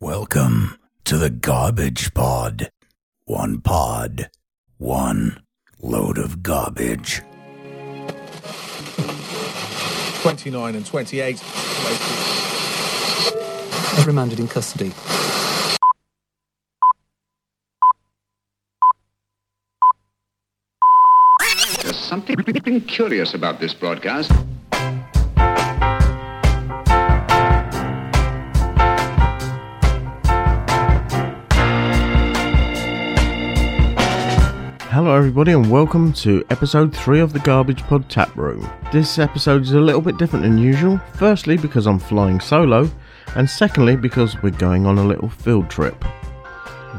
Welcome to the Garbage Pod. One pod, one load of garbage. 29 and 28. remanded in custody. There's something curious about this broadcast. Everybody, and welcome to episode 3 of the Garbage Pod Tap Room. This episode is a little bit different than usual. Firstly, because I'm flying solo, and secondly, because we're going on a little field trip.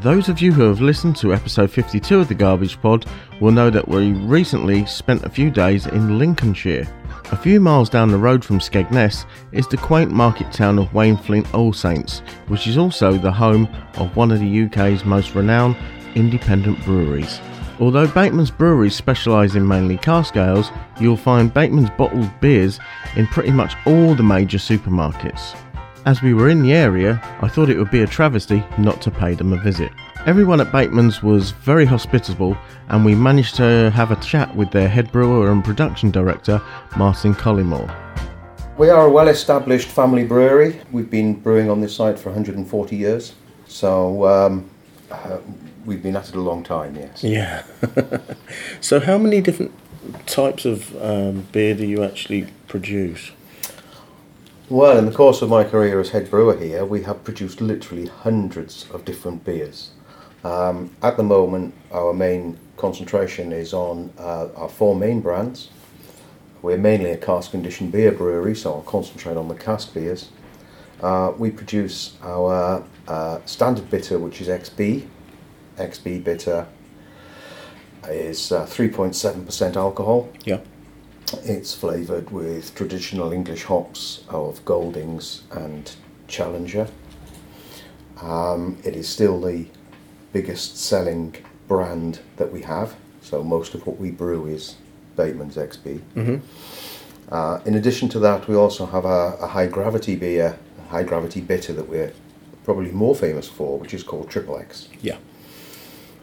Those of you who have listened to episode 52 of the Garbage Pod will know that we recently spent a few days in Lincolnshire. A few miles down the road from Skegness is the quaint market town of Wainfleet All Saints, which is also the home of one of the UK's most renowned independent breweries. Although Bateman's breweries specialise in mainly cask ales, you'll find Bateman's bottled beers in pretty much all the major supermarkets. As we were in the area, I thought it would be a travesty not to pay them a visit. Everyone at Bateman's was very hospitable, and we managed to have a chat with their head brewer and production director, Martin Cullimore. We are a well established family brewery. We've been brewing on this site for 140 years. So um, uh, we've been at it a long time, yes. Yeah. so, how many different types of um, beer do you actually produce? Well, in the course of my career as head brewer here, we have produced literally hundreds of different beers. Um, at the moment, our main concentration is on uh, our four main brands. We're mainly a cask conditioned beer brewery, so I'll concentrate on the cask beers. Uh, we produce our uh, standard bitter, which is XB. XB bitter is uh, 3.7% alcohol. Yeah. It's flavoured with traditional English hops of Goldings and Challenger. Um, it is still the biggest selling brand that we have, so most of what we brew is Bateman's XB. Mm-hmm. Uh, in addition to that, we also have a, a high gravity beer, a high gravity bitter that we're probably more famous for, which is called Triple X. Yeah.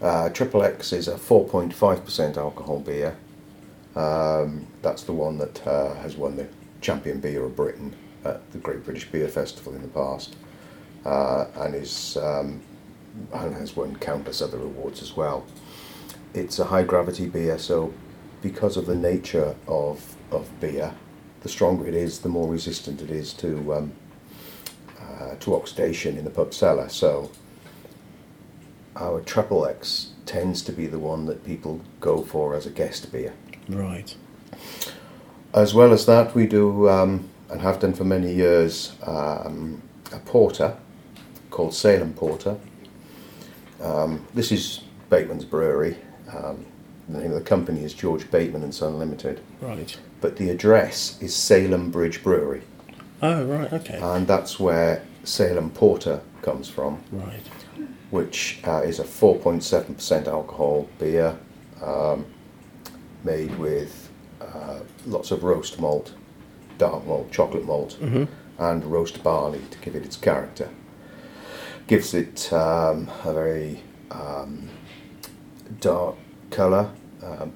Uh, Triple X is a 4.5% alcohol beer. Um, that's the one that uh, has won the Champion Beer of Britain at the Great British Beer Festival in the past, uh, and is um, and has won countless other awards as well. It's a high gravity beer, so because of the nature of of beer, the stronger it is, the more resistant it is to um, uh, to oxidation in the pub cellar. So our Triple X tends to be the one that people go for as a guest beer. Right. As well as that, we do um, and have done for many years um, a porter called Salem Porter. Um, this is Bateman's Brewery. Um, the name of the company is George Bateman and Son Limited, Right. but the address is Salem Bridge Brewery, Oh, right. Okay. and that's where Salem Porter comes from. right. Which uh, is a 4.7% alcohol beer um, made with uh, lots of roast malt, dark malt, chocolate malt, and roast barley to give it its character. Gives it um, a very um, dark colour. Um,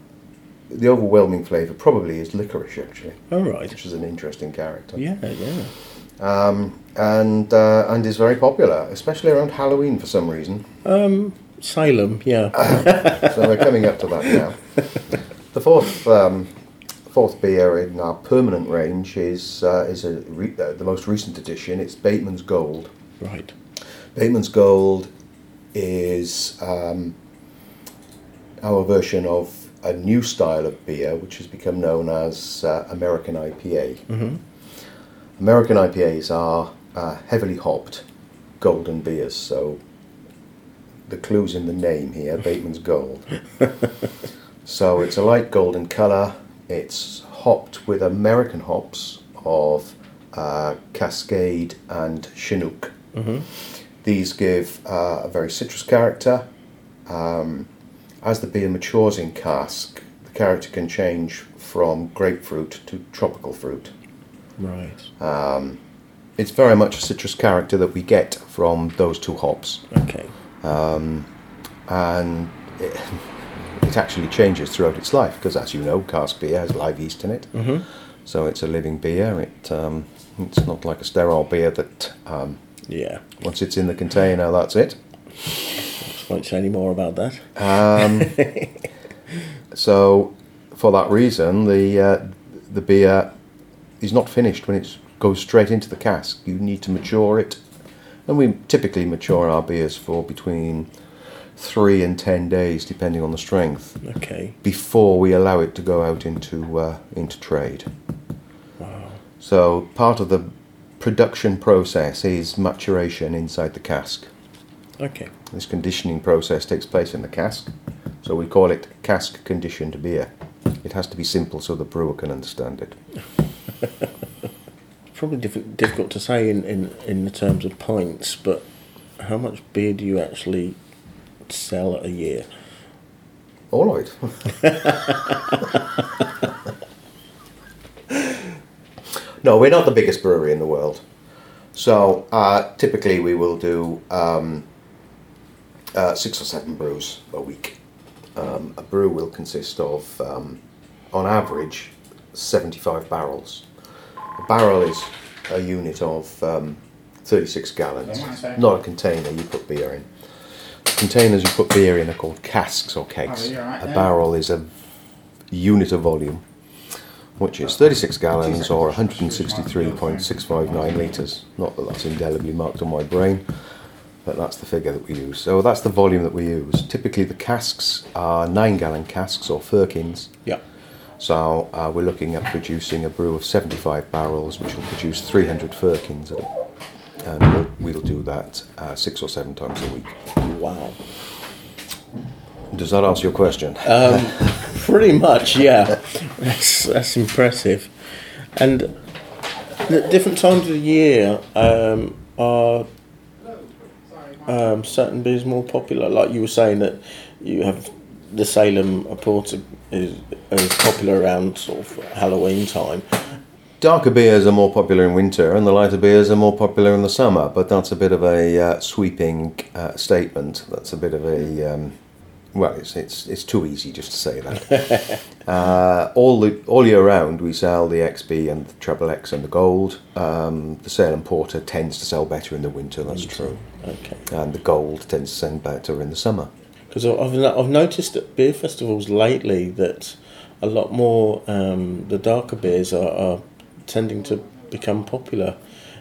the overwhelming flavour probably is licorice, actually, Oh, right. which is an interesting character Yeah, yeah. Um, and uh, and is very popular, especially around Halloween for some reason. Um, Salem, yeah. so we're coming up to that now. The fourth um, fourth beer in our permanent range is uh, is a re- uh, the most recent addition. It's Bateman's Gold. right. Bateman's Gold is um, our version of a new style of beer, which has become known as uh, American IPA. Mm-hmm. American IPAs are uh, heavily hopped golden beers, so the clue's in the name here Bateman's Gold. so it's a light golden colour, it's hopped with American hops of uh, Cascade and Chinook. These give uh, a very citrus character. Um, as the beer matures in cask, the character can change from grapefruit to tropical fruit. Right. it's very much a citrus character that we get from those two hops, Okay. and it, it actually changes throughout its life because, as you know, cask beer has live yeast in it. Mm-hmm. So it's a living beer. It um, it's not like a sterile beer that um, Yeah. once it's in the container, that's it. Won't say any more about that. So, for that reason, the uh, the beer is not finished when it goes straight into the cask. You need to mature it, and we typically mature our beers for between three and ten days, depending on the strength, Okay. before we allow it to go out into uh, into trade. Wow. So, part of the production process is maturation inside the cask. Okay. This conditioning process takes place in the cask, so we call it cask conditioned beer. It has to be simple so the brewer can understand it. It's probably diff- difficult to say in, in, in the terms of pints, but how much beer do you actually sell a year? All of it. no, we're not the biggest brewery in the world. So uh, typically we will do um, uh, six or seven brews a week. Um, a brew will consist of, um, on average, 75 barrels. A barrel is a unit of um, 36 gallons, not a container you put beer in. Containers you put beer in are called casks or kegs. Oh, right a there. barrel is a unit of volume, which is 36 gallons or 163.659 litres. Not that that's indelibly marked on my brain, but that's the figure that we use. So that's the volume that we use. Typically, the casks are 9 gallon casks or firkins. Yeah. So uh, we're looking at producing a brew of 75 barrels, which will produce 300 firkins. And we'll, we'll do that uh, six or seven times a week. Wow. Does that answer your question? Pretty much, yeah. That's, that's impressive. And the different times of the year um, are um, certain beers more popular. Like you were saying that you have the Salem Porter is, is popular around sort of Halloween time. Darker beers are more popular in winter, and the lighter beers are more popular in the summer. But that's a bit of a uh, sweeping uh, statement. That's a bit of a um, well, it's, it's it's too easy just to say that. uh, all the all year round, we sell the XB and the Treble X and the Gold. Um, the Salem Porter tends to sell better in the winter. That's true, Okay. and the Gold tends to sell better in the summer. Because I've, I've noticed at beer festivals lately that a lot more um, the darker beers are, are tending to become popular.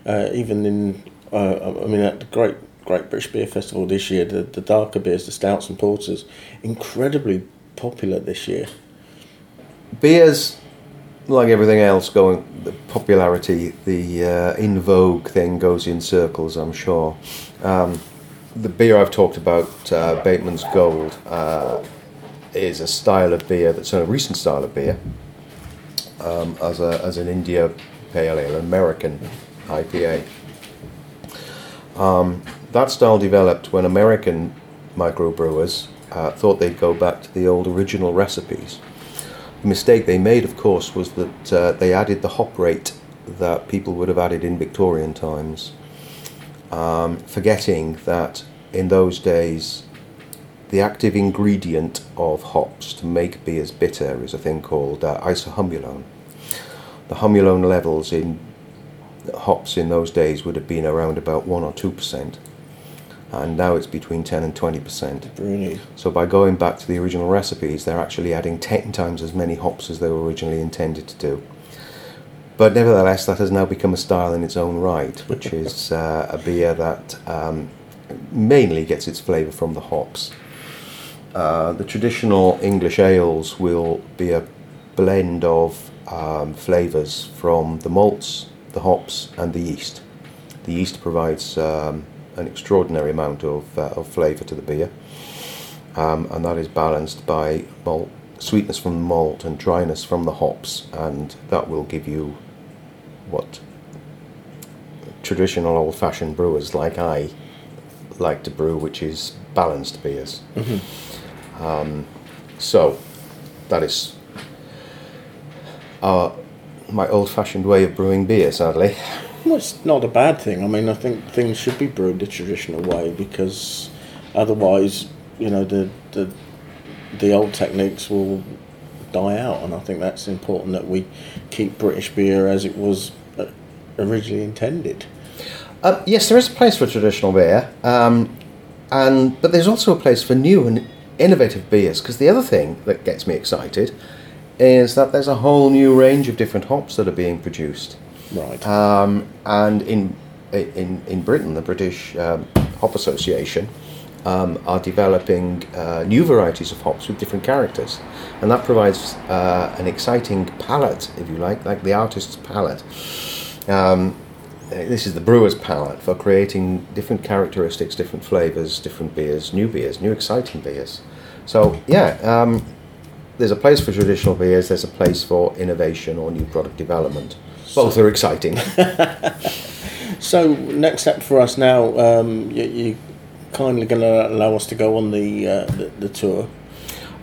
Uh, even in, uh, I mean, at the Great Great British Beer Festival this year, the, the darker beers, the stouts and porters, incredibly popular this year. beers like everything else going the popularity the uh, in vogue thing goes in circles i'm sure um, the beer i've talked about uh, bateman's gold uh, is a style of beer that's a recent style of beer um, as, a, as an india pale ale an american ipa um, that style developed when american microbrewers uh, thought they'd go back to the old original recipes. The mistake they made, of course, was that uh, they added the hop rate that people would have added in Victorian times, um, forgetting that in those days the active ingredient of hops to make beers bitter is a thing called uh, isohumulone. The humulone levels in hops in those days would have been around about 1 or 2%, and now it's between 10 and 20%. Bruni. So by going back to the original recipes, they're actually adding 10 times as many hops as they were originally intended to do. But nevertheless, that has now become a style in its own right, which is uh, a beer that um, mainly gets its flavour from the hops. Uh, the traditional English ales will be a blend of um, flavours from the malts, the hops, and the yeast. The yeast provides um, an extraordinary amount of, uh, of flavour to the beer um, and that is balanced by malt, sweetness from the malt and dryness from the hops, and that will give you what traditional old-fashioned brewers like I like to brew, which is balanced beers. Um, so that is our my old-fashioned way of brewing beer, sadly. Well, it's not a bad thing. I mean, I think things should be brewed the traditional way because otherwise, you know, the the the old techniques will die out, and I think that's important that we keep British beer as it was uh, originally intended. Uh, yes, there is a place for traditional beer, um, and but there's also a place for new and innovative beers. Because the other thing that gets me excited is that there's a whole new range of different hops that are being produced. Right. Um, and in, in, in Britain, the British um, Hop Association um, are developing uh, new varieties of hops with different characters. And that provides uh, an exciting palette, if you like, like the artist's palette. Um, this is the brewer's palette for creating different characteristics, different flavours, different beers, new beers, new exciting beers. So, yeah, um, there's a place for traditional beers, there's a place for innovation or new product development. Both are exciting. So next step for us now, um, you, you kindly going to allow us to go on the uh, the, the tour.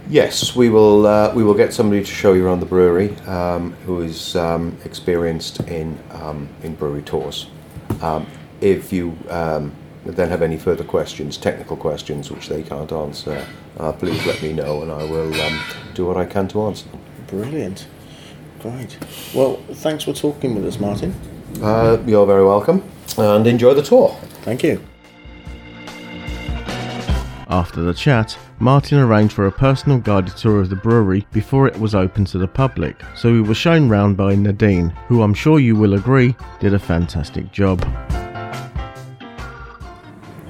Yes, we will. Uh, we will get somebody to show you around the brewery um, who is um, experienced in um, in brewery tours. Um, if you um, then have any further questions, technical questions which they can't answer, uh, please let me know, and I will um, do what I can to answer them. Brilliant. Great. Well, thanks for talking with us, Martin. Uh, you're very welcome, and enjoy the tour. Thank you. After the chat, Martin arranged for a personal guided tour of the brewery before it was open to the public, so we were shown round by Nadine, who I'm sure you will agree did a fantastic job.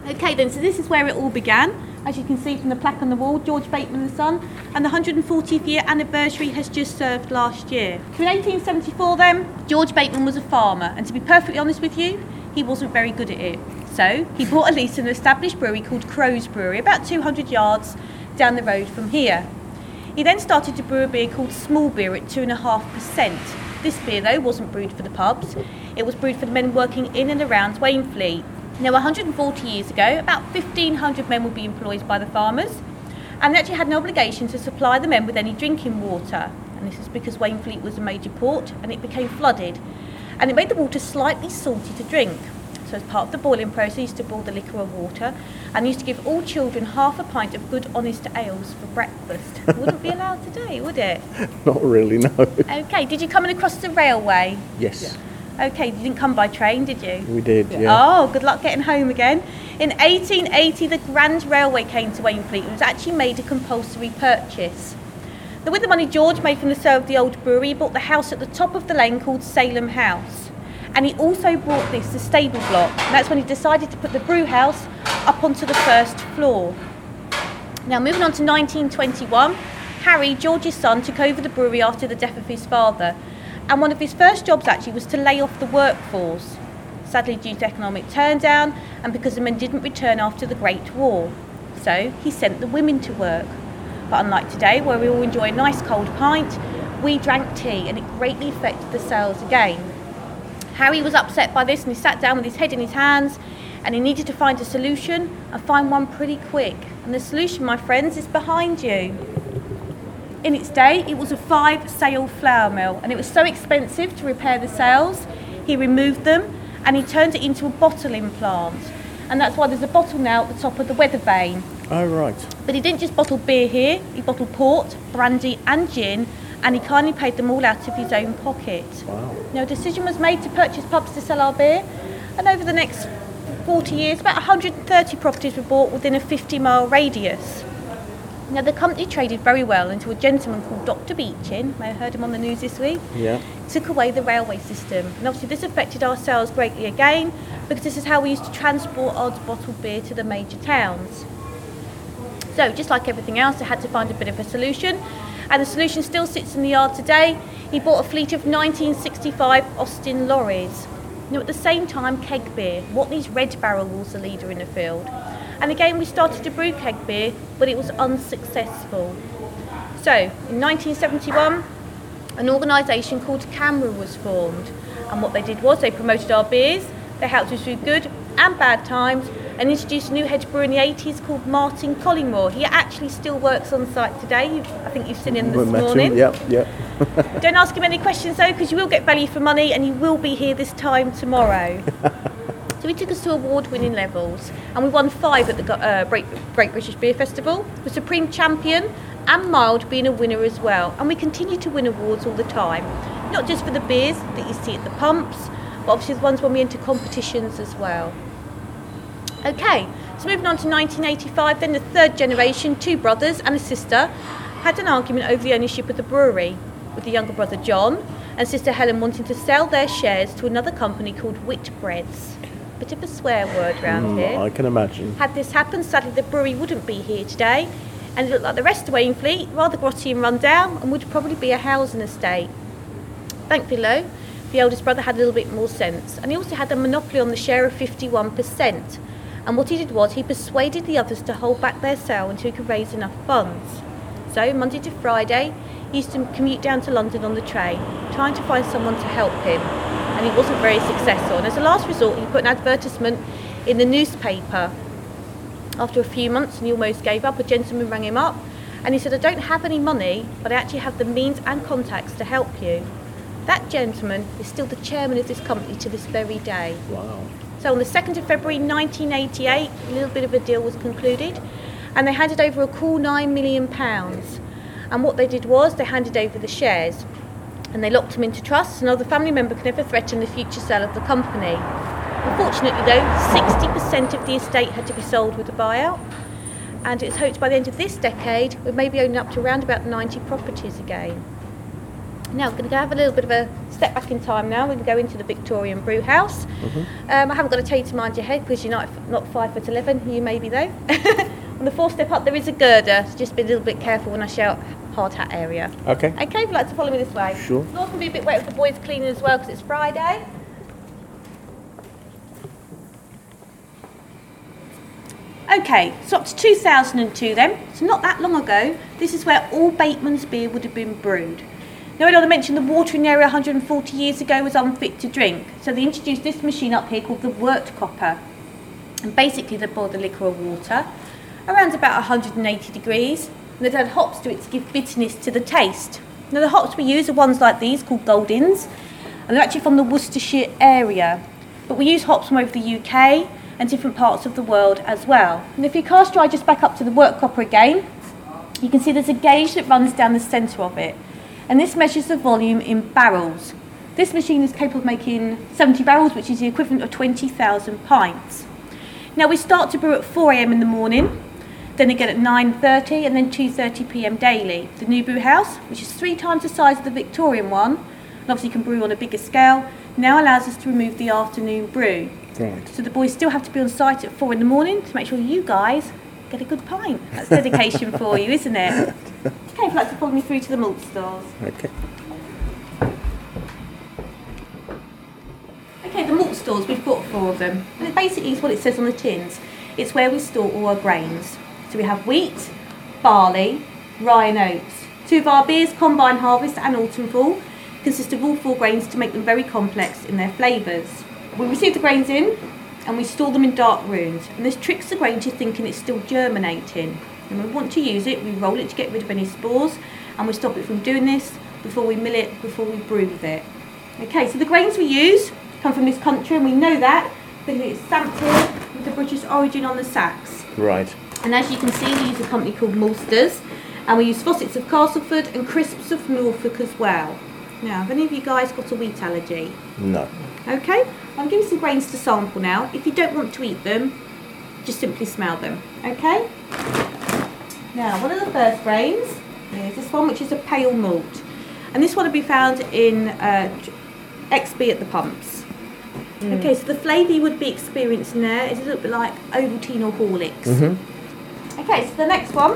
Okay, then, so this is where it all began. As you can see from the plaque on the wall, George Bateman and Son, and the 140th year anniversary has just served last year. So in 1874, then, George Bateman was a farmer, and to be perfectly honest with you, he wasn't very good at it. So he bought a lease in an established brewery called Crow's Brewery, about 200 yards down the road from here. He then started to brew a beer called small beer at 2.5%. This beer, though, wasn't brewed for the pubs, it was brewed for the men working in and around Wainfleet. Now, 140 years ago, about 1,500 men would be employed by the farmers, and they actually had an obligation to supply the men with any drinking water. And this is because Wainfleet was a major port and it became flooded, and it made the water slightly salty to drink. So, as part of the boiling process, used to boil the liquor or water and used to give all children half a pint of good, honest ales for breakfast. Wouldn't be allowed today, would it? Not really, no. Okay, did you come in across the railway? Yes, Okay, you didn't come by train, did you? we did, yeah. Oh, good luck getting home again. In 1880, the Grand Railway came to Wainfleet and was actually made a compulsory purchase. Now, with the money George made from the sale of the old brewery, he bought the house at the top of the lane called Salem House. And he also bought this, the stable block. That's when he decided to put the brew house up onto the first floor. Now, moving on to 1921, Harry, George's son, took over the brewery after the death of his father. And one of his first jobs actually was to lay off the workforce. Sadly, due to economic turndown and because the men didn't return after the Great War. So he sent the women to work. But unlike today, where we all enjoy a nice cold pint, we drank tea and it greatly affected the sales again. Harry was upset by this and he sat down with his head in his hands and he needed to find a solution and find one pretty quick. And the solution, my friends, is behind you. In its day, it was a five sail flour mill and it was so expensive to repair the sails, he removed them and he turned it into a bottling plant. And that's why there's a bottle now at the top of the weather vane. Oh, right. But he didn't just bottle beer here, he bottled port, brandy, and gin, and he kindly paid them all out of his own pocket. Wow. Now, a decision was made to purchase pubs to sell our beer, and over the next 40 years, about 130 properties were bought within a 50 mile radius. Now, the company traded very well until a gentleman called Dr. Beeching, may have heard him on the news this week, Yeah. took away the railway system. And obviously, this affected our sales greatly again because this is how we used to transport our bottled beer to the major towns. So, just like everything else, I had to find a bit of a solution, and the solution still sits in the yard today. He bought a fleet of 1965 Austin lorries. Now, at the same time, keg beer. Watney's Red Barrel was the leader in the field. And again, we started to brew keg beer, but it was unsuccessful. So, in 1971, an organisation called CAMRA was formed. And what they did was they promoted our beers, they helped us through good and bad times, and introduced a new head brewer in the 80s called Martin Collingmore. He actually still works on site today. You've, I think you've seen him this Met him, morning. Yep, yep. Don't ask him any questions though, because you will get value for money and he will be here this time tomorrow. so he took us to award winning levels and we won five at the uh, Great, Great British Beer Festival, the Supreme Champion and Mild being a winner as well. And we continue to win awards all the time, not just for the beers that you see at the pumps, but obviously the ones when we enter competitions as well. Okay, so moving on to 1985, then the third generation, two brothers and a sister, had an argument over the ownership of the brewery, with the younger brother John and sister Helen wanting to sell their shares to another company called Whitbreads. Bit of a swear word round hmm, here. I can imagine. Had this happened, sadly the brewery wouldn't be here today, and it looked like the rest of Wainfleet, rather grotty and run down, and would probably be a housing estate. Thankfully, though, the eldest brother had a little bit more sense, and he also had a monopoly on the share of 51%. And what he did was he persuaded the others to hold back their sale until he could raise enough funds. So, Monday to Friday, he used to commute down to London on the train, trying to find someone to help him, and he wasn't very successful. And as a last resort, he put an advertisement in the newspaper. After a few months, and he almost gave up, a gentleman rang him up and he said, I don't have any money, but I actually have the means and contacts to help you. That gentleman is still the chairman of this company to this very day. Wow. So on the 2nd of February 1988, a little bit of a deal was concluded, and they handed over a cool £9 million. And what they did was they handed over the shares, and they locked them into trusts, and no other family member could ever threaten the future sale of the company. Unfortunately, though, 60% of the estate had to be sold with a buyout, and it's hoped by the end of this decade we may be owning up to around about 90 properties again. Now, we're going to have a little bit of a step back in time now. We're going to go into the Victorian Brew House. Um, I haven't got to tell you to mind your head because you're not, not five foot eleven. You maybe though. On the fourth step up, there is a girder. So just be a little bit careful when I shout hard hat area. Okay. Okay, if you'd like to follow me this way. Sure. Floor can be a bit wet with the boys cleaning as well because it's Friday. Okay, so up to 2002 then, so not that long ago, this is where all Bateman's beer would have been brewed. Now, I mentioned the watering area 140 years ago was unfit to drink, so they introduced this machine up here called the wort copper. And basically, they boil the liquor or water around about 180 degrees, and they'd add hops to it to give bitterness to the taste. Now, the hops we use are ones like these called Goldings, and they're actually from the Worcestershire area. But we use hops from over the UK and different parts of the world as well. And if you cast your eye just back up to the wort copper again, you can see there's a gauge that runs down the centre of it. And this measures the volume in barrels. This machine is capable of making 70 barrels, which is the equivalent of 20,000 pints. Now we start to brew at 4am in the morning, then again at 9.30 and then 2.30pm daily. The new brew house, which is three times the size of the Victorian one, and obviously can brew on a bigger scale, now allows us to remove the afternoon brew. Right. So the boys still have to be on site at four in the morning to make sure you guys get a good pint. That's dedication for you, isn't it? Okay, if you'd like to follow me through to the malt stores. Okay. Okay, the malt stores, we've got four of them. And it basically is what it says on the tins. It's where we store all our grains. So we have wheat, barley, rye and oats. Two of our beers, Combine Harvest and Autumn Fall, consist of all four grains to make them very complex in their flavours. We receive the grains in and we store them in dark rooms. And this tricks the grain into thinking it's still germinating. And when we want to use it, we roll it to get rid of any spores and we stop it from doing this before we mill it, before we brew with it. Okay, so the grains we use come from this country and we know that because it's stamped here with the British origin on the sacks. Right. And as you can see, we use a company called Malsters, and we use Fawcetts of Castleford and Crisps of Norfolk as well. Now, have any of you guys got a wheat allergy? No. Okay, I'm giving some grains to sample now. If you don't want to eat them, just simply smell them. Okay? Now, one of the first grains is this one, which is a pale malt. And this one will be found in uh, XB at the pumps. Okay, so the flavour you would be experiencing there is a little bit like Ovaltine or Horlicks. Okay, so the next one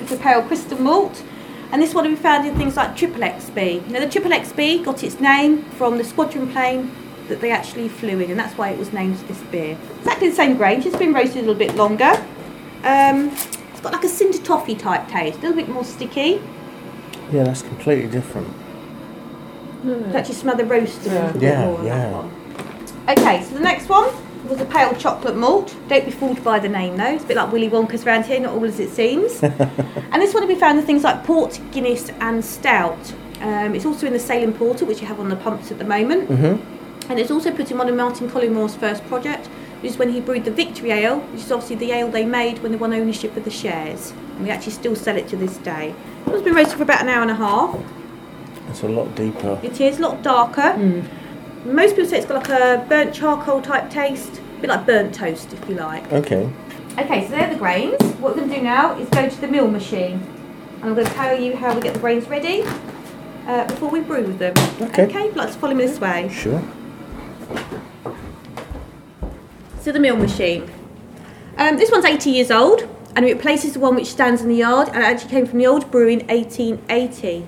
is a pale crystal malt, and this one will be found in things like Triple XB. Now, the Triple XB got its name from the squadron plane that they actually flew in, and that's why it was named this beer. Exactly the same grain, just been roasted a little bit longer. Um, got like a cinder toffee type taste, a little bit more sticky. Yeah, that's completely different. You actually smell the roast a little bit Yeah, yeah. that one. Okay, so the next one was a pale chocolate malt. Don't be fooled by the name though. It's a bit like Willy Wonka's around here, not all as it seems. and this one will be found in things like port, Guinness, and stout. Um, it's also in the Salem Porter, which you have on the pumps at the moment. Mm-hmm. And it's also put in one of Martin Collingmore's first project, which is when he brewed the Victory Ale, which is obviously the ale they made when they won ownership of the shares. And we actually still sell it to this day. It's been roasted for about an hour and a half. It's a lot deeper. It is a lot darker. Most people say it's got like a burnt charcoal type taste, a bit like burnt toast, if you like. Okay. Okay, so they're the grains. What we're going to do now is go to the mill machine. And I'm going to tell you how we get the grains ready uh, before we brew with them. Okay. Okay, if you'd like follow me this way. Sure. So the mill machine. Um, this one's 80 years old and it replaces the one which stands in the yard and actually came from the old brewery in 1880.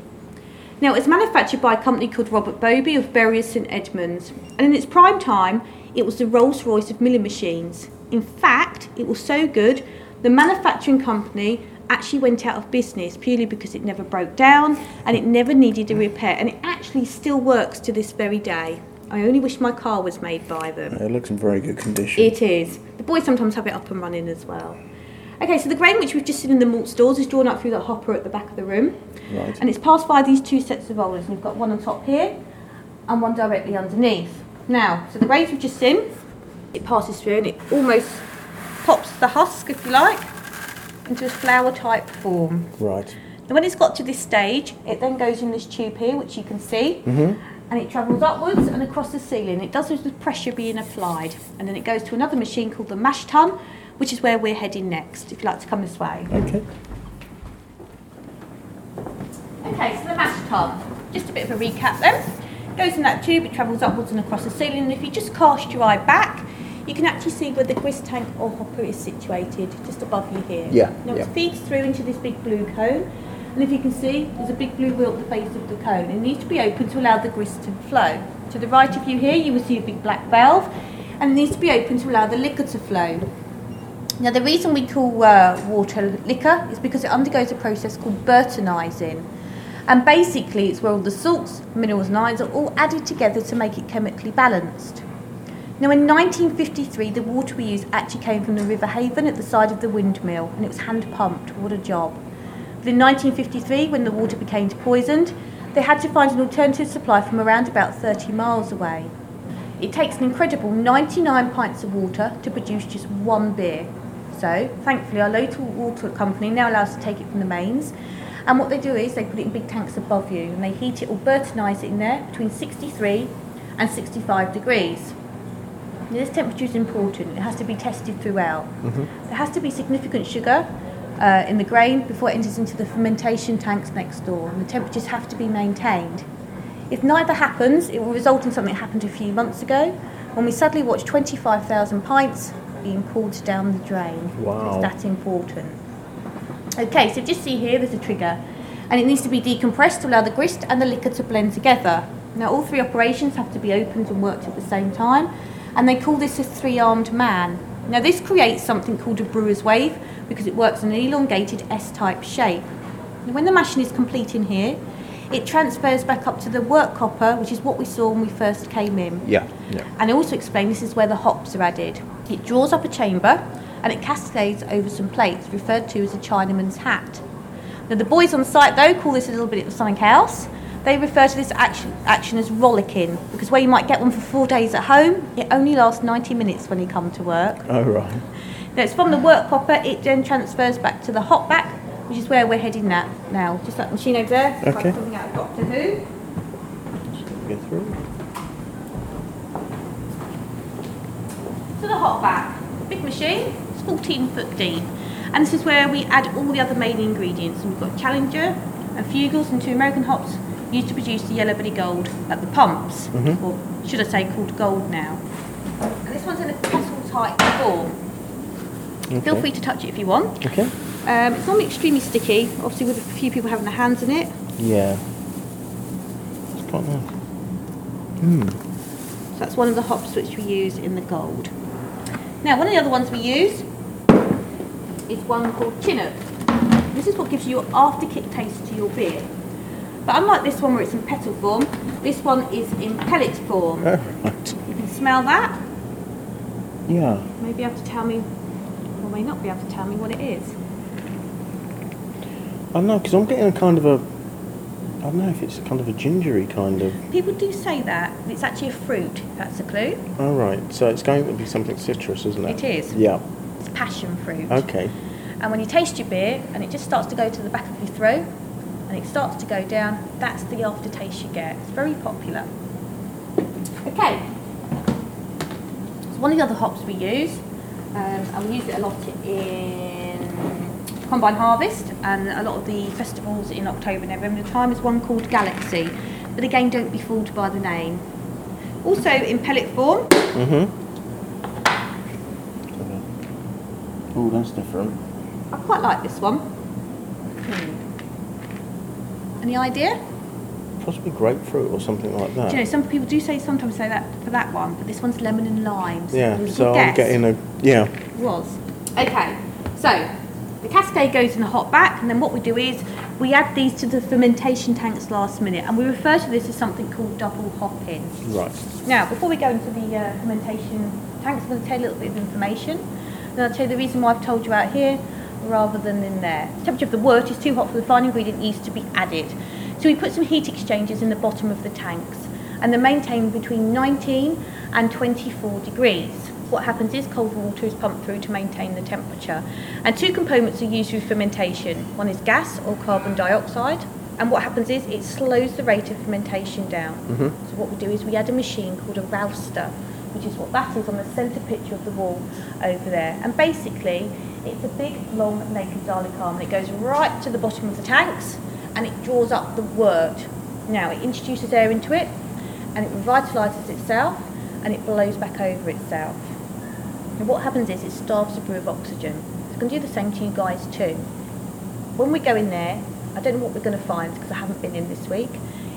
Now it's manufactured by a company called Robert Boby of Bury St Edmunds and in its prime time it was the Rolls Royce of milling machines. In fact, it was so good the manufacturing company actually went out of business purely because it never broke down and it never needed a repair and it actually still works to this very day. I only wish my car was made by them. It looks in very good condition. It is. The boys sometimes have it up and running as well. Okay, so the grain which we've just seen in the malt stores is drawn up through that hopper at the back of the room. Right. And it's passed by these two sets of rollers. And you've got one on top here and one directly underneath. Now, so the grains we've just seen, it passes through and it almost pops the husk, if you like, into a flour type form. Right. And when it's got to this stage, it then goes in this tube here, which you can see, mm-hmm. And it travels upwards and across the ceiling. It does this with pressure being applied, and then it goes to another machine called the mash tun, which is where we're heading next. If you'd like to come this way. Okay. Okay, so the mash tun. Just a bit of a recap then. Goes in that tube, it travels upwards and across the ceiling, and if you just cast your eye back, you can actually see where the grist tank or hopper is situated, just above you here. Yeah, Now yeah. it feeds through into this big blue cone, and if you can see, there's a big blue wheel at the base of the cone. It needs to be open to allow the grist to flow. To the right of you here, you will see a big black valve, and it needs to be open to allow the liquor to flow. Now, the reason we call uh, water liquor is because it undergoes a process called Burtonising. And basically, it's where all the salts, minerals, and ions are all added together to make it chemically balanced. Now, in 1953, the water we use actually came from the River Haven at the side of the windmill, and it was hand pumped. What a job. In 1953, when the water became poisoned, they had to find an alternative supply from around about 30 miles away. It takes an incredible 99 pints of water to produce just one beer. So, thankfully, our local water company now allows us to take it from the mains. And what they do is they put it in big tanks above you and they heat it or Burtonise it in there between 63 and 65 degrees. Now, this temperature is important, it has to be tested throughout. Mm-hmm. There has to be significant sugar uh, in the grain before it enters into the fermentation tanks next door, and the temperatures have to be maintained. If neither happens, it will result in something that happened a few months ago when we suddenly watched 25,000 pints being poured down the drain. Wow. It's that important. Okay, so just see here, there's a trigger, and it needs to be decompressed to allow the grist and the liquor to blend together. Now, all three operations have to be opened and worked at the same time, and they call this a three-armed man. Now, this creates something called a brewer's wave because it works in an elongated S-type shape. Now, when the mashing is complete in here, it transfers back up to the wort copper, which is what we saw when we first came in. Yeah. Yeah. And I also explain this is where the hops are added. It draws up a chamber and it cascades over some plates, referred to as a Chinaman's hat. Now, the boys on site, though, call this a little bit of something else. They refer to this action, action as rollicking because where you might get one for four days at home, it only lasts 90 minutes when you come to work. Oh, right. Now, it's from the wort copper, it then transfers back to the hop back, which is where we're heading that now. Just that machine over there. Okay. bring out of Doctor Who. Get through. to the hop back. Big machine, it's 14 foot deep. And this is where we add all the other main ingredients. And we've got Challenger and Fuggles and two American hops used to produce the Yellow Belly Gold at the pumps. Mm-hmm. Or should I say called Gold now. And this one's in a kettle type form. Feel free to touch it if you want. Okay. Um, it's normally extremely sticky, obviously with a few people having their hands in it. Yeah. It's quite nice. Hmm. So that's one of the hops which we use in the gold. Now, one of the other ones we use is one called Chinook. This is what gives you your after kick taste to your beer. But unlike this one where it's in petal form, this one is in pellet form. Oh, right. You can smell that. Yeah. May be able to tell me, or may not be able to tell me what it is. I don't know, because I'm getting a kind of a. I don't know if it's kind of a gingery kind of. People do say that it's actually a fruit. That's a clue. All right, so it's going to be something citrus, isn't it? It is. Yeah. It's passion fruit. Okay. And when you taste your beer and it just starts to go to the back of your throat and it starts to go down, that's the aftertaste you get. It's very popular. Okay. So one of the other hops we use, and we use it a lot in Combine Harvest and a lot of the festivals in October and November The time is one called Galaxy. But again, don't be fooled by the name. Also in pellet form, Mm-hmm. Oh, that's different. I quite like this one. Any idea? Possibly grapefruit or something like that. Do you know, some people do say sometimes say that for that one, but this one's lemon and lime. so yeah, so I'm getting a. Yeah. was. Okay, so the cascade goes in the hop back, and then what we do is we add these to the fermentation tanks last minute, and we refer to this as something called double hopping. Right. Now, before we go into the uh, fermentation tanks, I'm going to tell you a little bit of information. Then I'll tell you the reason why I've told you out here rather than in there. The temperature of the wort is too hot for the fine ingredient yeast to be added. So we put some heat exchangers in the bottom of the tanks and they're maintained between 19 and 24 degrees. What happens is cold water is pumped through to maintain the temperature. And two components are used with fermentation. One is gas or carbon dioxide. And what happens is it slows the rate of fermentation down. Mm-hmm. So what we do is we add a machine called a rouser, which is what that is on the centre picture of the wall over there. And basically, it's a big, long, naked Dalek arm, it goes right to the bottom of the tanks, and it draws up the wort. Now, it introduces air into it, and it revitalises itself, and it blows back over itself. And what happens is it starves the brew of oxygen. It's going to do the same to you guys too. When we go in there, I don't know what we're going to find because I haven't been in this week.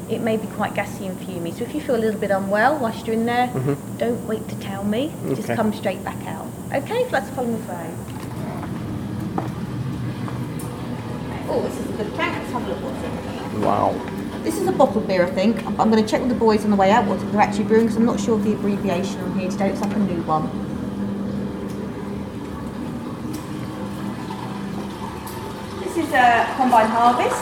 It may be quite gassy and fumy. So if you feel a little bit unwell whilst you're in there, mm-hmm. don't wait to tell me. Just come straight back out. Okay, so let's follow me through. Oh, this is a good tank. Let's have a look what's in. Wow. This is a bottled beer, I think. I'm, I'm going to check with the boys on the way out what they're actually brewing because I'm not sure of the abbreviation on here today. It's like a new one. This is a combine harvest.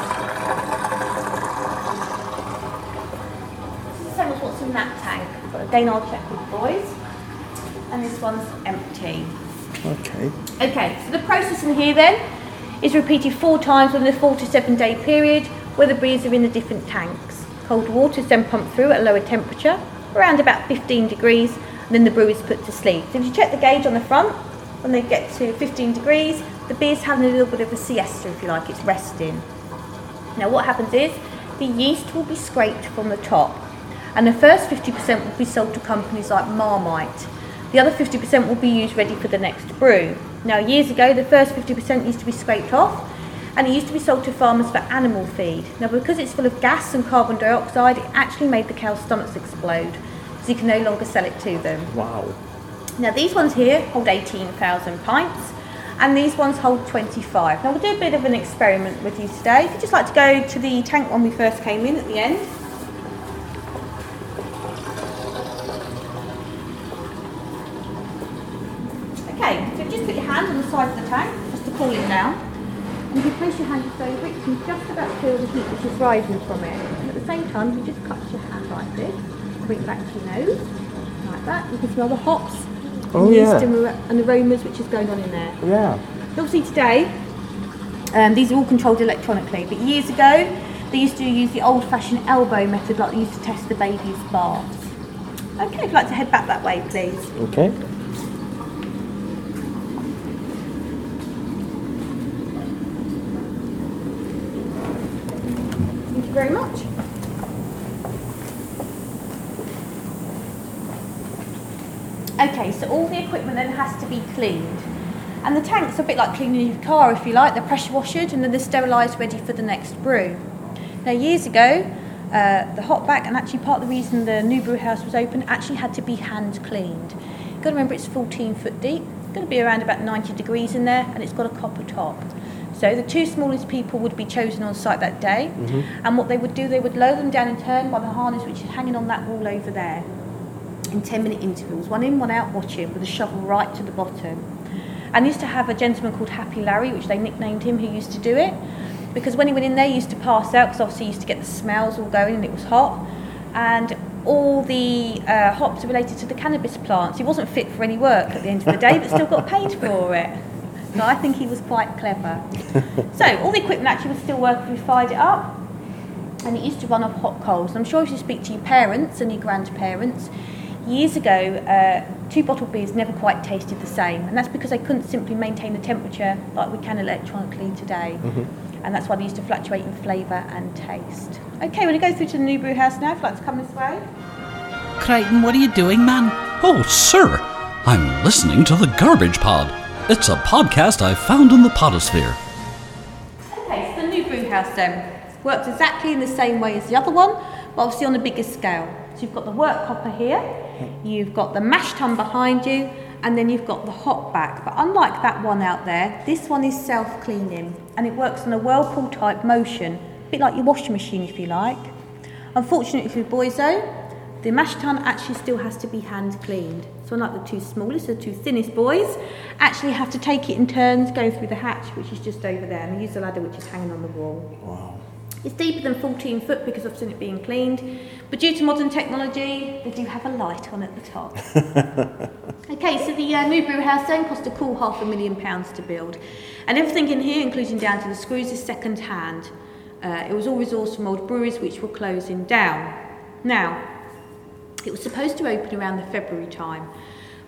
This is the same as what's in that tank, but again I'll check with the boys. And this one's empty. Okay. Okay, so the process in here then is repeated four times within a four to seven day period where the beers are in the different tanks. Cold water is then pumped through at a lower temperature, around about 15 degrees, and then the brew is put to sleep. So if you check the gauge on the front, when they get to 15 degrees, the beer's having a little bit of a siesta, if you like, it's resting. Now what happens is the yeast will be scraped from the top and the first 50% will be sold to companies like Marmite. The other 50% will be used ready for the next brew. Now years ago the first 50% used to be scraped off and it used to be sold to farmers for animal feed. Now because it's full of gas and carbon dioxide it actually made the cow's stomachs explode so you can no longer sell it to them. Wow. Now these ones here hold 18,000 pints and these ones hold 25. Now we'll do a bit of an experiment with you today. If you'd just like to go to the tank when we first came in at the end. Okay, so just put your hand on the side of the tank just to cool it down. And if you place your hand just over it, you can just about feel the heat which is rising from it. And at the same time, you just cup your hand like this, bring it back to your nose, like that. You can smell the hops, Oh, and yeast yeah. and, ar- and aromas which is going on in there. Yeah. Obviously today, um, these are all controlled electronically, but years ago, they used to use the old-fashioned elbow method like they used to test the baby's baths. Okay, if you'd like to head back that way, please. Okay. Very much. Okay, so all the equipment then has to be cleaned. And the tanks a bit like cleaning your car, if you like. They're pressure washed and then they're sterilised, ready for the next brew. Now, years ago, uh, the hop back, and actually part of the reason the new brew house was open, actually had to be hand cleaned. You've got to remember it's 14 foot deep. It's going to be around about 90 degrees in there, and it's got a copper top. So the two smallest people would be chosen on site that day, and what they would do, they would lower them down in turn by the harness which is hanging on that wall over there. in 10 minute intervals, one in, one out, watching with a shovel right to the bottom. And used to have a gentleman called Happy Larry, which they nicknamed him, who used to do it. Because when he went in there, he used to pass out, because obviously he used to get the smells all going and it was hot. And all the uh, hops are related to the cannabis plants. He wasn't fit for any work at the end of the day, but still got paid for it. So I think he was quite clever. so all the equipment actually was still working. We fired it up, and it used to run off hot coals. And I'm sure if you speak to your parents and your grandparents, years ago, uh, two bottled beers never quite tasted the same, and that's because they couldn't simply maintain the temperature like we can electronically today. And that's why they used to fluctuate in flavour and taste. Okay, we're going to go through to the new brew house now. If you'd like to come this way. Crichton, what are you doing, man? Oh, sir, I'm listening to the Garbage Pod. It's a podcast I found in the podosphere. Okay, so the new brew house then works exactly in the same way as the other one, but obviously on a bigger scale. So you've got the wort copper here, you've got the mash tun behind you, and then you've got the hop back. But unlike that one out there, this one is self-cleaning, and it works on a whirlpool type motion, a bit like your washing machine if you like. Unfortunately for though, the mash tun actually still has to be hand cleaned. So unlike the two smallest, the two thinnest boys, actually have to take it in turns, go through the hatch, which is just over there, and use the ladder which is hanging on the wall. Wow. It's deeper than 14 foot because I've seen it being cleaned, but due to modern technology, they do have a light on at the top. okay, so the uh, new brew house then cost a cool half a million pounds to build, and everything in here, including down to the screws, is second hand. Uh, it was all resourced from old breweries which were closing down. Now, it was supposed to open around the February time,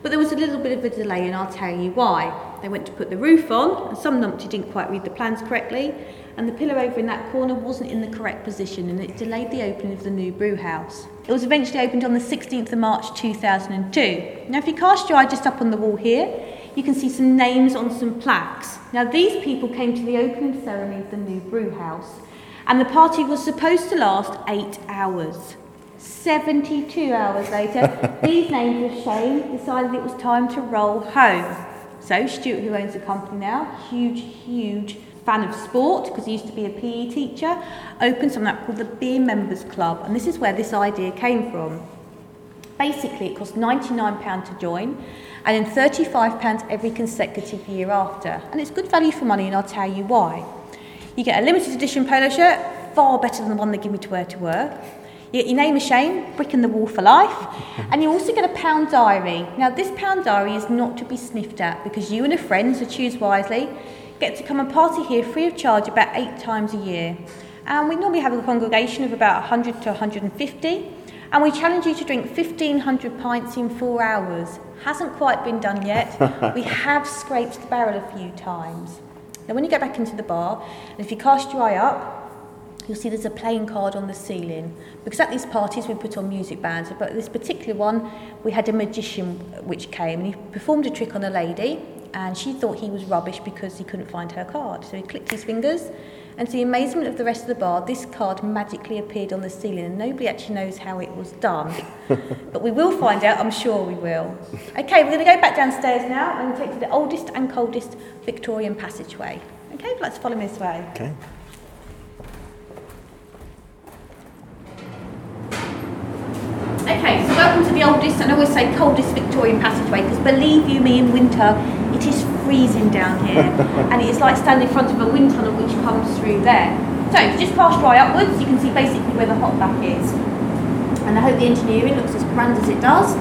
but there was a little bit of a delay, and I'll tell you why. They went to put the roof on, and some numpty didn't quite read the plans correctly, and the pillar over in that corner wasn't in the correct position, and it delayed the opening of the new brew house. It was eventually opened on the 16th of March 2002. Now, if you cast your eye just up on the wall here, you can see some names on some plaques. Now, these people came to the opening ceremony of the new brew house, and the party was supposed to last eight hours. 72 hours later, these names of shame decided it was time to roll home. So, Stuart, who owns the company now, huge, huge fan of sport because he used to be a PE teacher, opened something up called the Beer Members Club, and this is where this idea came from. Basically, it costs £99 to join and then £35 every consecutive year after. And it's good value for money, and I'll tell you why. You get a limited edition polo shirt, far better than the one they give me to wear to work. You get your name of shame, brick in the wall for life, and you also get a pound diary. Now, this pound diary is not to be sniffed at because you and a friend, so choose wisely, get to come and party here free of charge about eight times a year. And we normally have a congregation of about 100 to 150, and we challenge you to drink 1,500 pints in four hours. Hasn't quite been done yet. we have scraped the barrel a few times. Now, when you get back into the bar, and if you cast your eye up, you'll see there's a playing card on the ceiling. Because at these parties we put on music bands, but this particular one we had a magician which came and he performed a trick on a lady and she thought he was rubbish because he couldn't find her card. So he clicked his fingers and to the amazement of the rest of the bar, this card magically appeared on the ceiling and nobody actually knows how it was done. but we will find out, I'm sure we will. Okay, we're going to go back downstairs now and take to the oldest and coldest Victorian passageway. Okay, let's follow me this way. Okay. Okay, so welcome to the oldest and I always say coldest Victorian passageway because believe you me, in winter it is freezing down here and it is like standing in front of a wind tunnel which comes through there. So if you just your eye upwards, you can see basically where the hop back is. And I hope the engineering looks as grand as it does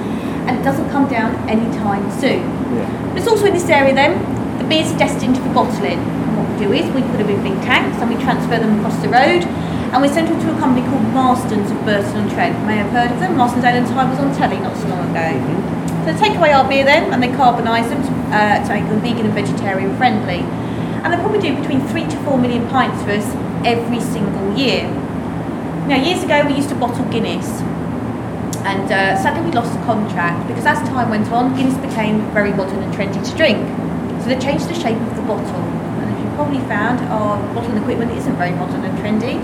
and it doesn't come down anytime soon. But it's also in this area then, the beer's destined for bottling. And what we do is we put them in big tanks and we transfer them across the road and we sent them to a company called Marston's of Burton-on-Trent. You may have heard of them. Marston's Ale and Time was on telly not so long ago. So they take away our beer then and they carbonise them uh, to make them vegan and vegetarian friendly. And they probably do between three to four million pints for us every single year. Now, years ago we used to bottle Guinness, and uh, sadly we lost the contract because as time went on, Guinness became very modern and trendy to drink. So they changed the shape of the bottle. And as you probably found, our bottling equipment isn't very modern and trendy,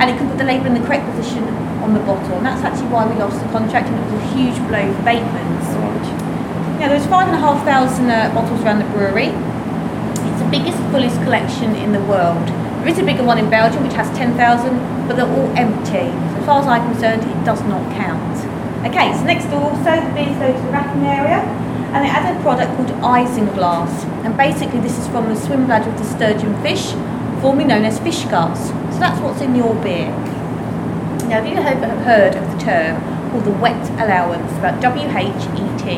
and it can put the label in the correct position on the bottle. And that's actually why we lost the contract, and it was a huge blow for Bateman's. Now, there's five and a half thousand uh, bottles around the brewery. It's the biggest, fullest collection in the world. There is a bigger one in Belgium, which has 10,000, but they're all empty. So as far as I'm concerned, it does not count. Okay, so next door so the beers go to the racking area and they add a product called isinglass. And basically this is from the swim bladder of the sturgeon fish, formerly known as fish guts. That's what's in your beer. Now have you heard heard of the term called the whet allowance, about W-H-E-T?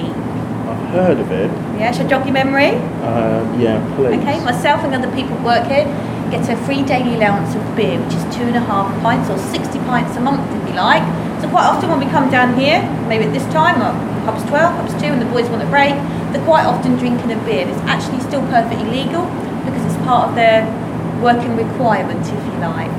I've heard of it. Yeah, should I jog your memory? Uh, yeah, please. Okay, myself and other people work here get a free daily allowance of beer, which is two and a half pints or 60 pints a month if you like. So quite often when we come down here, maybe at this time, or pubs 12, pubs 2, and the boys want a break, they're quite often drinking a beer. It's actually still perfectly legal because it's part of their working requirement, if you like.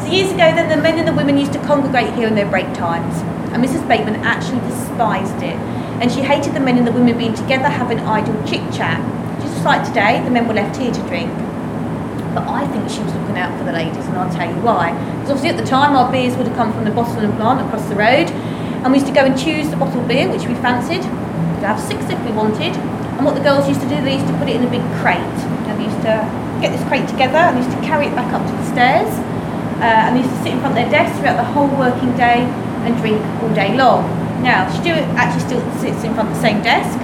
So years ago then, the men and the women used to congregate here in their break times. And Mrs. Bateman actually despised it. And she hated the men and the women being together having idle chit-chat. Just like today, the men were left here to drink. But I think she was looking out for the ladies, and I'll tell you why. Because obviously at the time, our beers would have come from the bottling plant across the road, and we used to go and choose the bottled beer, which we fancied. We'd have six if we wanted. And what the girls used to do, they used to put it in a big crate. They used to get this crate together and used to carry it back up to the stairs. Uh, and used to sit in front of their desk throughout the whole working day and drink all day long. Now, Stuart actually still sits in front of the same desk.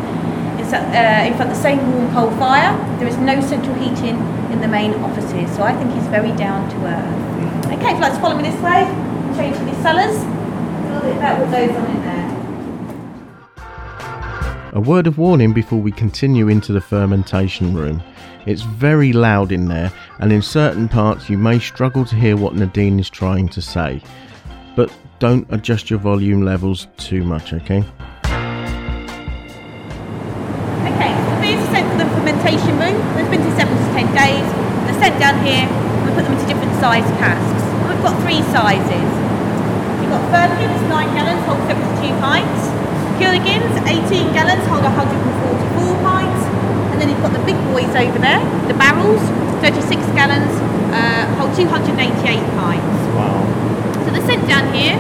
It's uh, in front of the same warm coal fire. There is no central heating in the main offices, so I think he's very down to earth. Okay, if you'd like to follow me this way, I'll to cellars. A word of warning before we continue into the fermentation room. It's very loud in there, and in certain parts you may struggle to hear what Nadine is trying to say. But don't adjust your volume levels too much, okay so the beers are sent to the fermentation room. They've been to seven to ten days. They're sent down here and we put them into different sized casks. And we've got three sizes. You've got Firkins, 9 gallons, hold 72 pints. Kilderkins, 18 gallons, hold 144 pints. And then you've got the big boys over there, the barrels, 36 gallons, uh, hold 288 pints. Wow. So they're sent down here.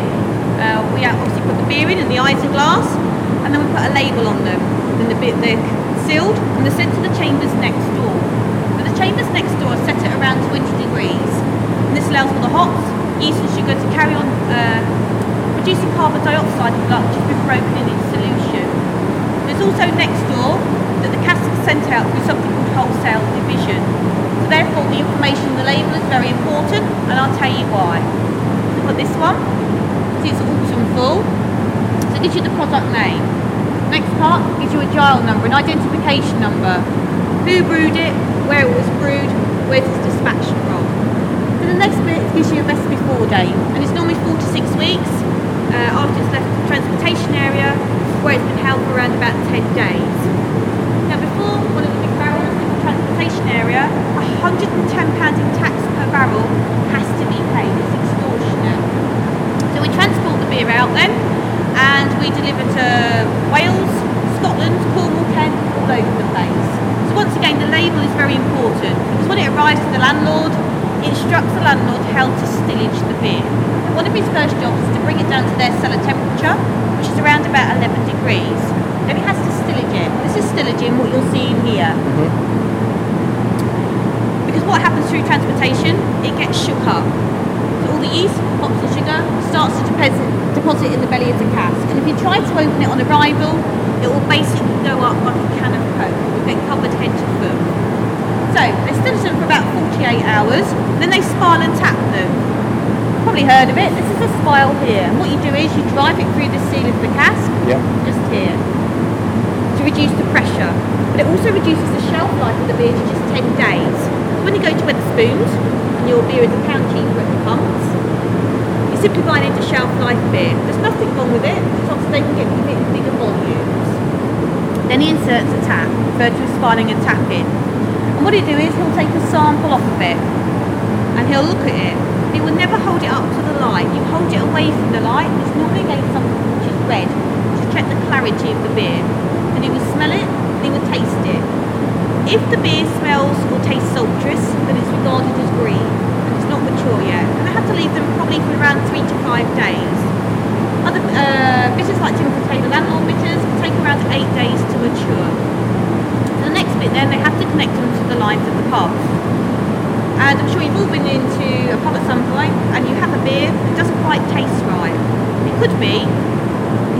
Uh, we obviously put the beer in and the isinglass, and then we put a label on them. Then the bit they're sealed and they're sent to the chambers next door. But the chambers next door are set at around 20 degrees. And this allows for the hops, yeast and sugar to carry on uh, producing carbon dioxide blood, which has been broken in its solution. There's also next door that the cask is sent out through something called wholesale division. So therefore the information on the label is very important, and I'll tell you why. Look at this one. See, it's autumn full. So it gives you the product name. Next part gives you a dial number, an identification number. Who brewed it, where it was brewed, where it's dispatched from. Then the next bit gives you a best before date, and it's normally four to six weeks uh, after it's left the transportation area, where it's been held for around about 10 days. Now before one of the big barrels in the transportation area, £110 in tax per barrel has to be paid. It's extortionate. So we transport the beer out then, and we deliver to Wales, Scotland, Cornwall, Kent, all over the place. So once again, the label is very important because when it arrives to the landlord, it instructs the landlord how to stillage the beer. One of his first jobs is to bring it down to their cellar temperature, which is around about 11 degrees. Then he has to stillage it. This is stillaging, what you'll see in here. Because what happens through transportation, it gets shook up. So all the yeast, hops and sugar starts to deposit, deposit in the belly of the cask. And if you try to open it on arrival, it will basically go up like a can of Coke. Will get covered head to foot. So they still them for about 48 hours, then they spile and tap them. Probably heard of it. This is a spile here. And what you do is you drive it through the seal of the cask, Yeah. just here, to reduce the pressure. But it also reduces the shelf life of the beer to just 10 days. When you go to Wetherspoons, and your beer is a pound cheaper at the pumps, you simply buy an into shelf life beer. There's nothing wrong with it, because obviously they can get bigger volumes. Then he inserts a tap, referred to as spiling and tapping. And what he'll do is he'll take a sample off of it and he'll look at it. He will never hold it up to the light. You hold it away from the light. It's normally against something which is red to check the clarity of the beer. And he will smell it and he will taste it. If the beer smells or tastes sultrous, then it's regarded as green and it's not mature yet. And I have to leave them probably for around three to five days. Other uh, bitters like Timothy Taylor Landlord bitters take around eight days to mature. The next bit then, they have to connect them to the lines of the pub. And I'm sure you've all been into a pub at some point and you have a beer that doesn't quite taste right. It could be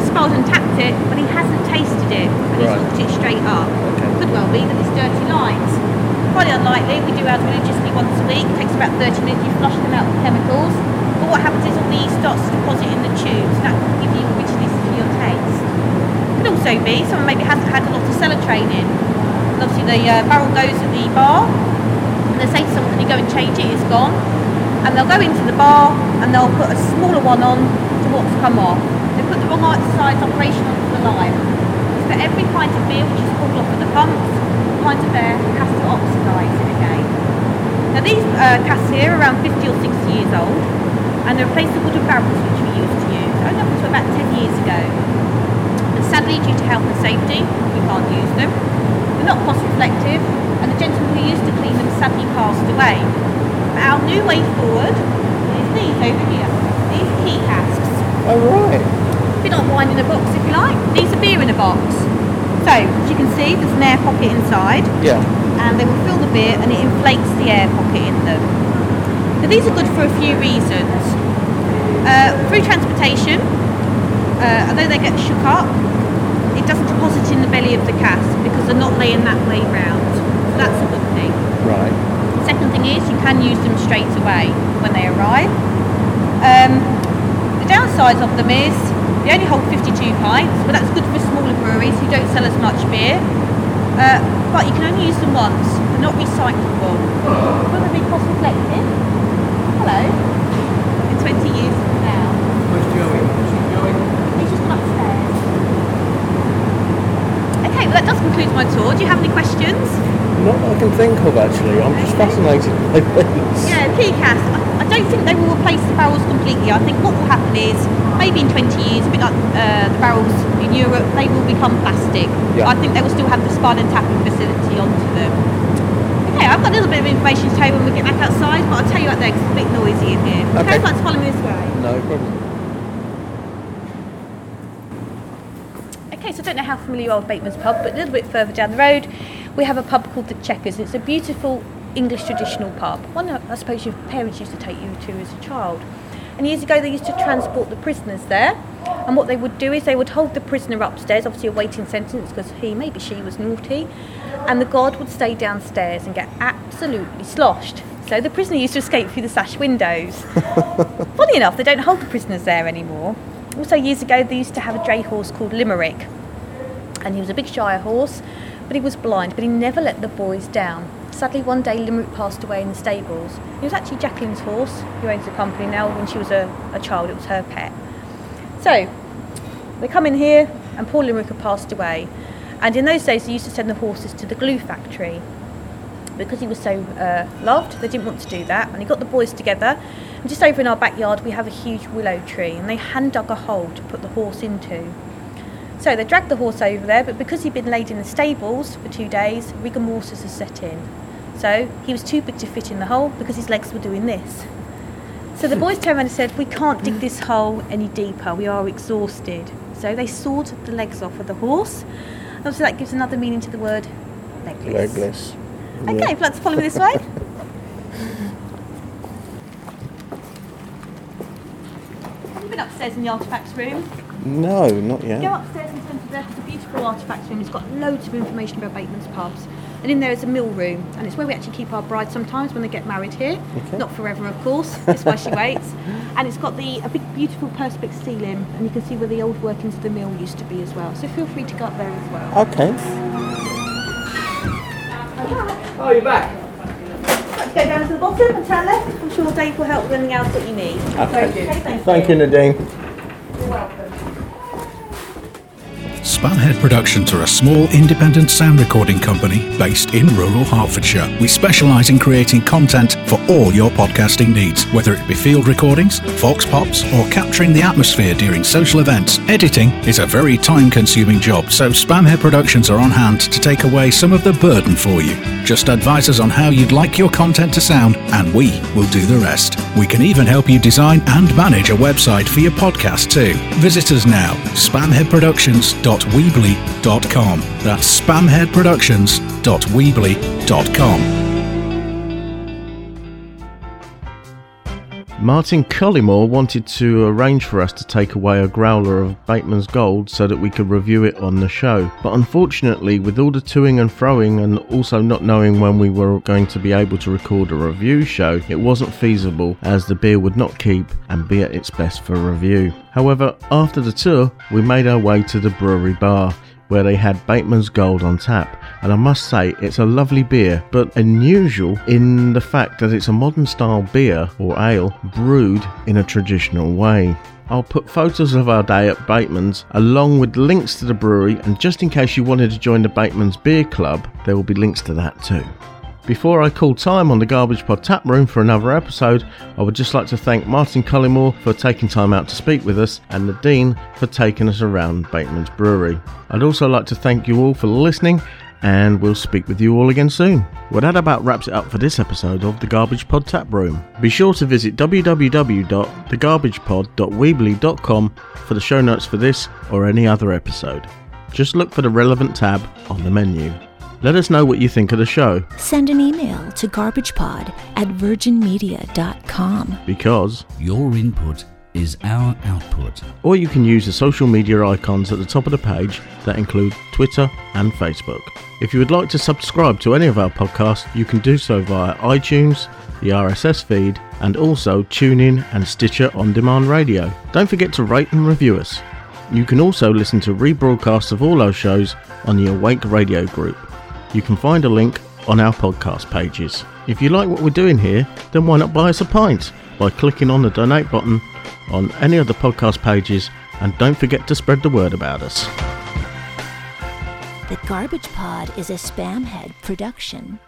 spiled and tapped it, but he hasn't tasted it, and he's Right. looked it straight up. Could well be that it's dirty lines. Highly unlikely. We do ours religiously once a week. It takes about 30 minutes. You flush them out with chemicals. What happens is all the yeast starts to deposit in the tubes. and That can give you richness to your taste. Could also be someone maybe hasn't had a lot of cellar training. And obviously the uh, barrel goes at the bar, and they say to someone, "Can you go and change it? It's gone." And they'll go into the bar and they'll put a smaller one on to what's come off. They put the wrong size operation onto the line. It's for every pint of beer which is pulled off at the pumps, a pint of beer has to oxidise it again. Now these uh, casks here are around 50 or 60 years old, and they replace the wooden barrels which we used to use. I Only up until about 10 years ago. And sadly, due to health and safety, we can't use them. They're not cost reflective, and the gentleman who used to clean them sadly passed away. But our new way forward is these over here. These key casks. Oh, right. A bit like wine in a box, if you like. These are beer in a box. So, as you can see, there's an air pocket inside Yeah. and they will fill the beer and it inflates the air pocket in them. Now these are good for a few reasons. Uh, through transportation, uh, although they get shook up, it doesn't deposit in the belly of the cask because they're not laying that way round. So that's a good thing. Right. Second thing is you can use them straight away when they arrive. Um, the downside of them is they only hold 52 pints, but that's good for smaller breweries who don't sell as much beer. Uh, but you can only use them once. They're not recyclable. Will they be cost reflective? Hello. In 20 years from now. Where's Joey? Is he going? He's just gone upstairs. Okay, well that does conclude my tour. Do you have any questions? Not that I can think of, actually. I'm just fascinated by these. Yeah, PCAS. I I don't think they will replace the barrels completely. I think what will happen is maybe in 20 years, a bit like uh, the barrels in Europe, they will become plastic. Yeah. I think they will still have the spun and tapping facility onto them. Okay, I've got a little bit of information to tell you when we get back outside, but I'll tell you out there because it's a bit noisy in here. Okay. Okay, let's follow me this way. No problem. Okay, so I don't know how familiar you are with Bateman's Pub, but a little bit further down the road, we have a pub called the Checkers. It's a beautiful English traditional pub, one that I suppose your parents used to take you to as a child. And years ago, they used to transport the prisoners there. And what they would do is they would hold the prisoner upstairs, obviously awaiting sentence because he, maybe she, was naughty. And the guard would stay downstairs and get absolutely sloshed. So the prisoner used to escape through the sash windows. Funny enough, they don't hold the prisoners there anymore. Also, years ago, they used to have a dray horse called Limerick, and he was a big Shire horse, but he was blind, but he never let the boys down. Sadly, one day Limerick passed away in the stables. It was actually Jacqueline's horse, who owns the company now. When she was a, a child, it was her pet. So, they come in here, and poor Limerick passed away. And in those days, they used to send the horses to the glue factory because he was so uh, loved, they didn't want to do that. And he got the boys together. And just over in our backyard, we have a huge willow tree, and they hand dug a hole to put the horse into. So they dragged the horse over there, but because he'd been laid in the stables for two days, rigor mortis had set in. So he was too big to fit in the hole because his legs were doing this. So the boys turned around and said, We can't dig this hole any deeper, we are exhausted. So they sawed the legs off of the horse. Obviously, that gives another meaning to the word legless. Legless. Okay, if you'd like to follow me this way. Have you been upstairs in the artefacts room? No, not yet. Go upstairs and turn to. It's a beautiful artefacts room. It's got loads of information about Bateman's pubs. And in there is a mill room, and it's where we actually keep our brides sometimes when they get married here. Not forever, of course. That's why she waits. And it's got the a big, beautiful perspex ceiling, and you can see where the old workings of the mill used to be as well. So feel free to go up there as well. Okay. Oh, you're back. Let's go down to the bottom and turn left. I'm sure Dave will help with anything else that you need. Okay. Okay, thank Thank you, Nadine. Spamhead Productions are a small independent sound recording company based in rural Hertfordshire. We specialise in creating content for all your podcasting needs, whether it be field recordings, vox pops, or capturing the atmosphere during social events. Editing is a very time consuming job, so Spamhead Productions are on hand to take away some of the burden for you. Just advise us on how you'd like your content to sound, and we will do the rest. We can even help you design and manage a website for your podcast too. Visit us now, spamheadproductions.weebly.com. That's spamheadproductions.weebly.com. Martin Cullimore wanted to arrange for us to take away a growler of Bateman's Gold so that we could review it on the show. But unfortunately, with all the toing and froing and also not knowing when we were going to be able to record a review show, it wasn't feasible as the beer would not keep and be at its best for review. However, after the tour, we made our way to the brewery bar where they had Bateman's Gold on tap. And I must say, it's a lovely beer, but unusual in the fact that it's a modern style beer or ale brewed in a traditional way. I'll put photos of our day at Bateman's along with links to the brewery, and just in case you wanted to join the Bateman's Beer Club, there will be links to that too. Before I call time on the Garbage Pod tap room for another episode, I would just like to thank Martin Cullimore for taking time out to speak with us and Nadine for taking us around Bateman's Brewery. I'd also like to thank you all for listening and we'll speak with you all again soon. Well, that about wraps it up for this episode of the Garbage Pod Tap Room. Be sure to visit www.thegarbagepod.weebly.com for the show notes for this or any other episode. Just look for the relevant tab on the menu. Let us know what you think of the show Send an email to garbagepod at virginmedia.com. because, Your input is our output. or you can use the social media icons at the top of the page that include Twitter and Facebook. If you would like to subscribe to any of our podcasts, you can do so via iTunes, the RSS feed, and also TuneIn and Stitcher on demand radio. Don't forget to rate and review us. You can also listen to rebroadcasts of all our shows on the Awake Radio group. You can find a link on our podcast pages. If you like what we're doing here, then why not buy us a pint by clicking on the donate button on any of the podcast pages and don't forget to spread the word about us. The Garbage Pod is a Spamhead production.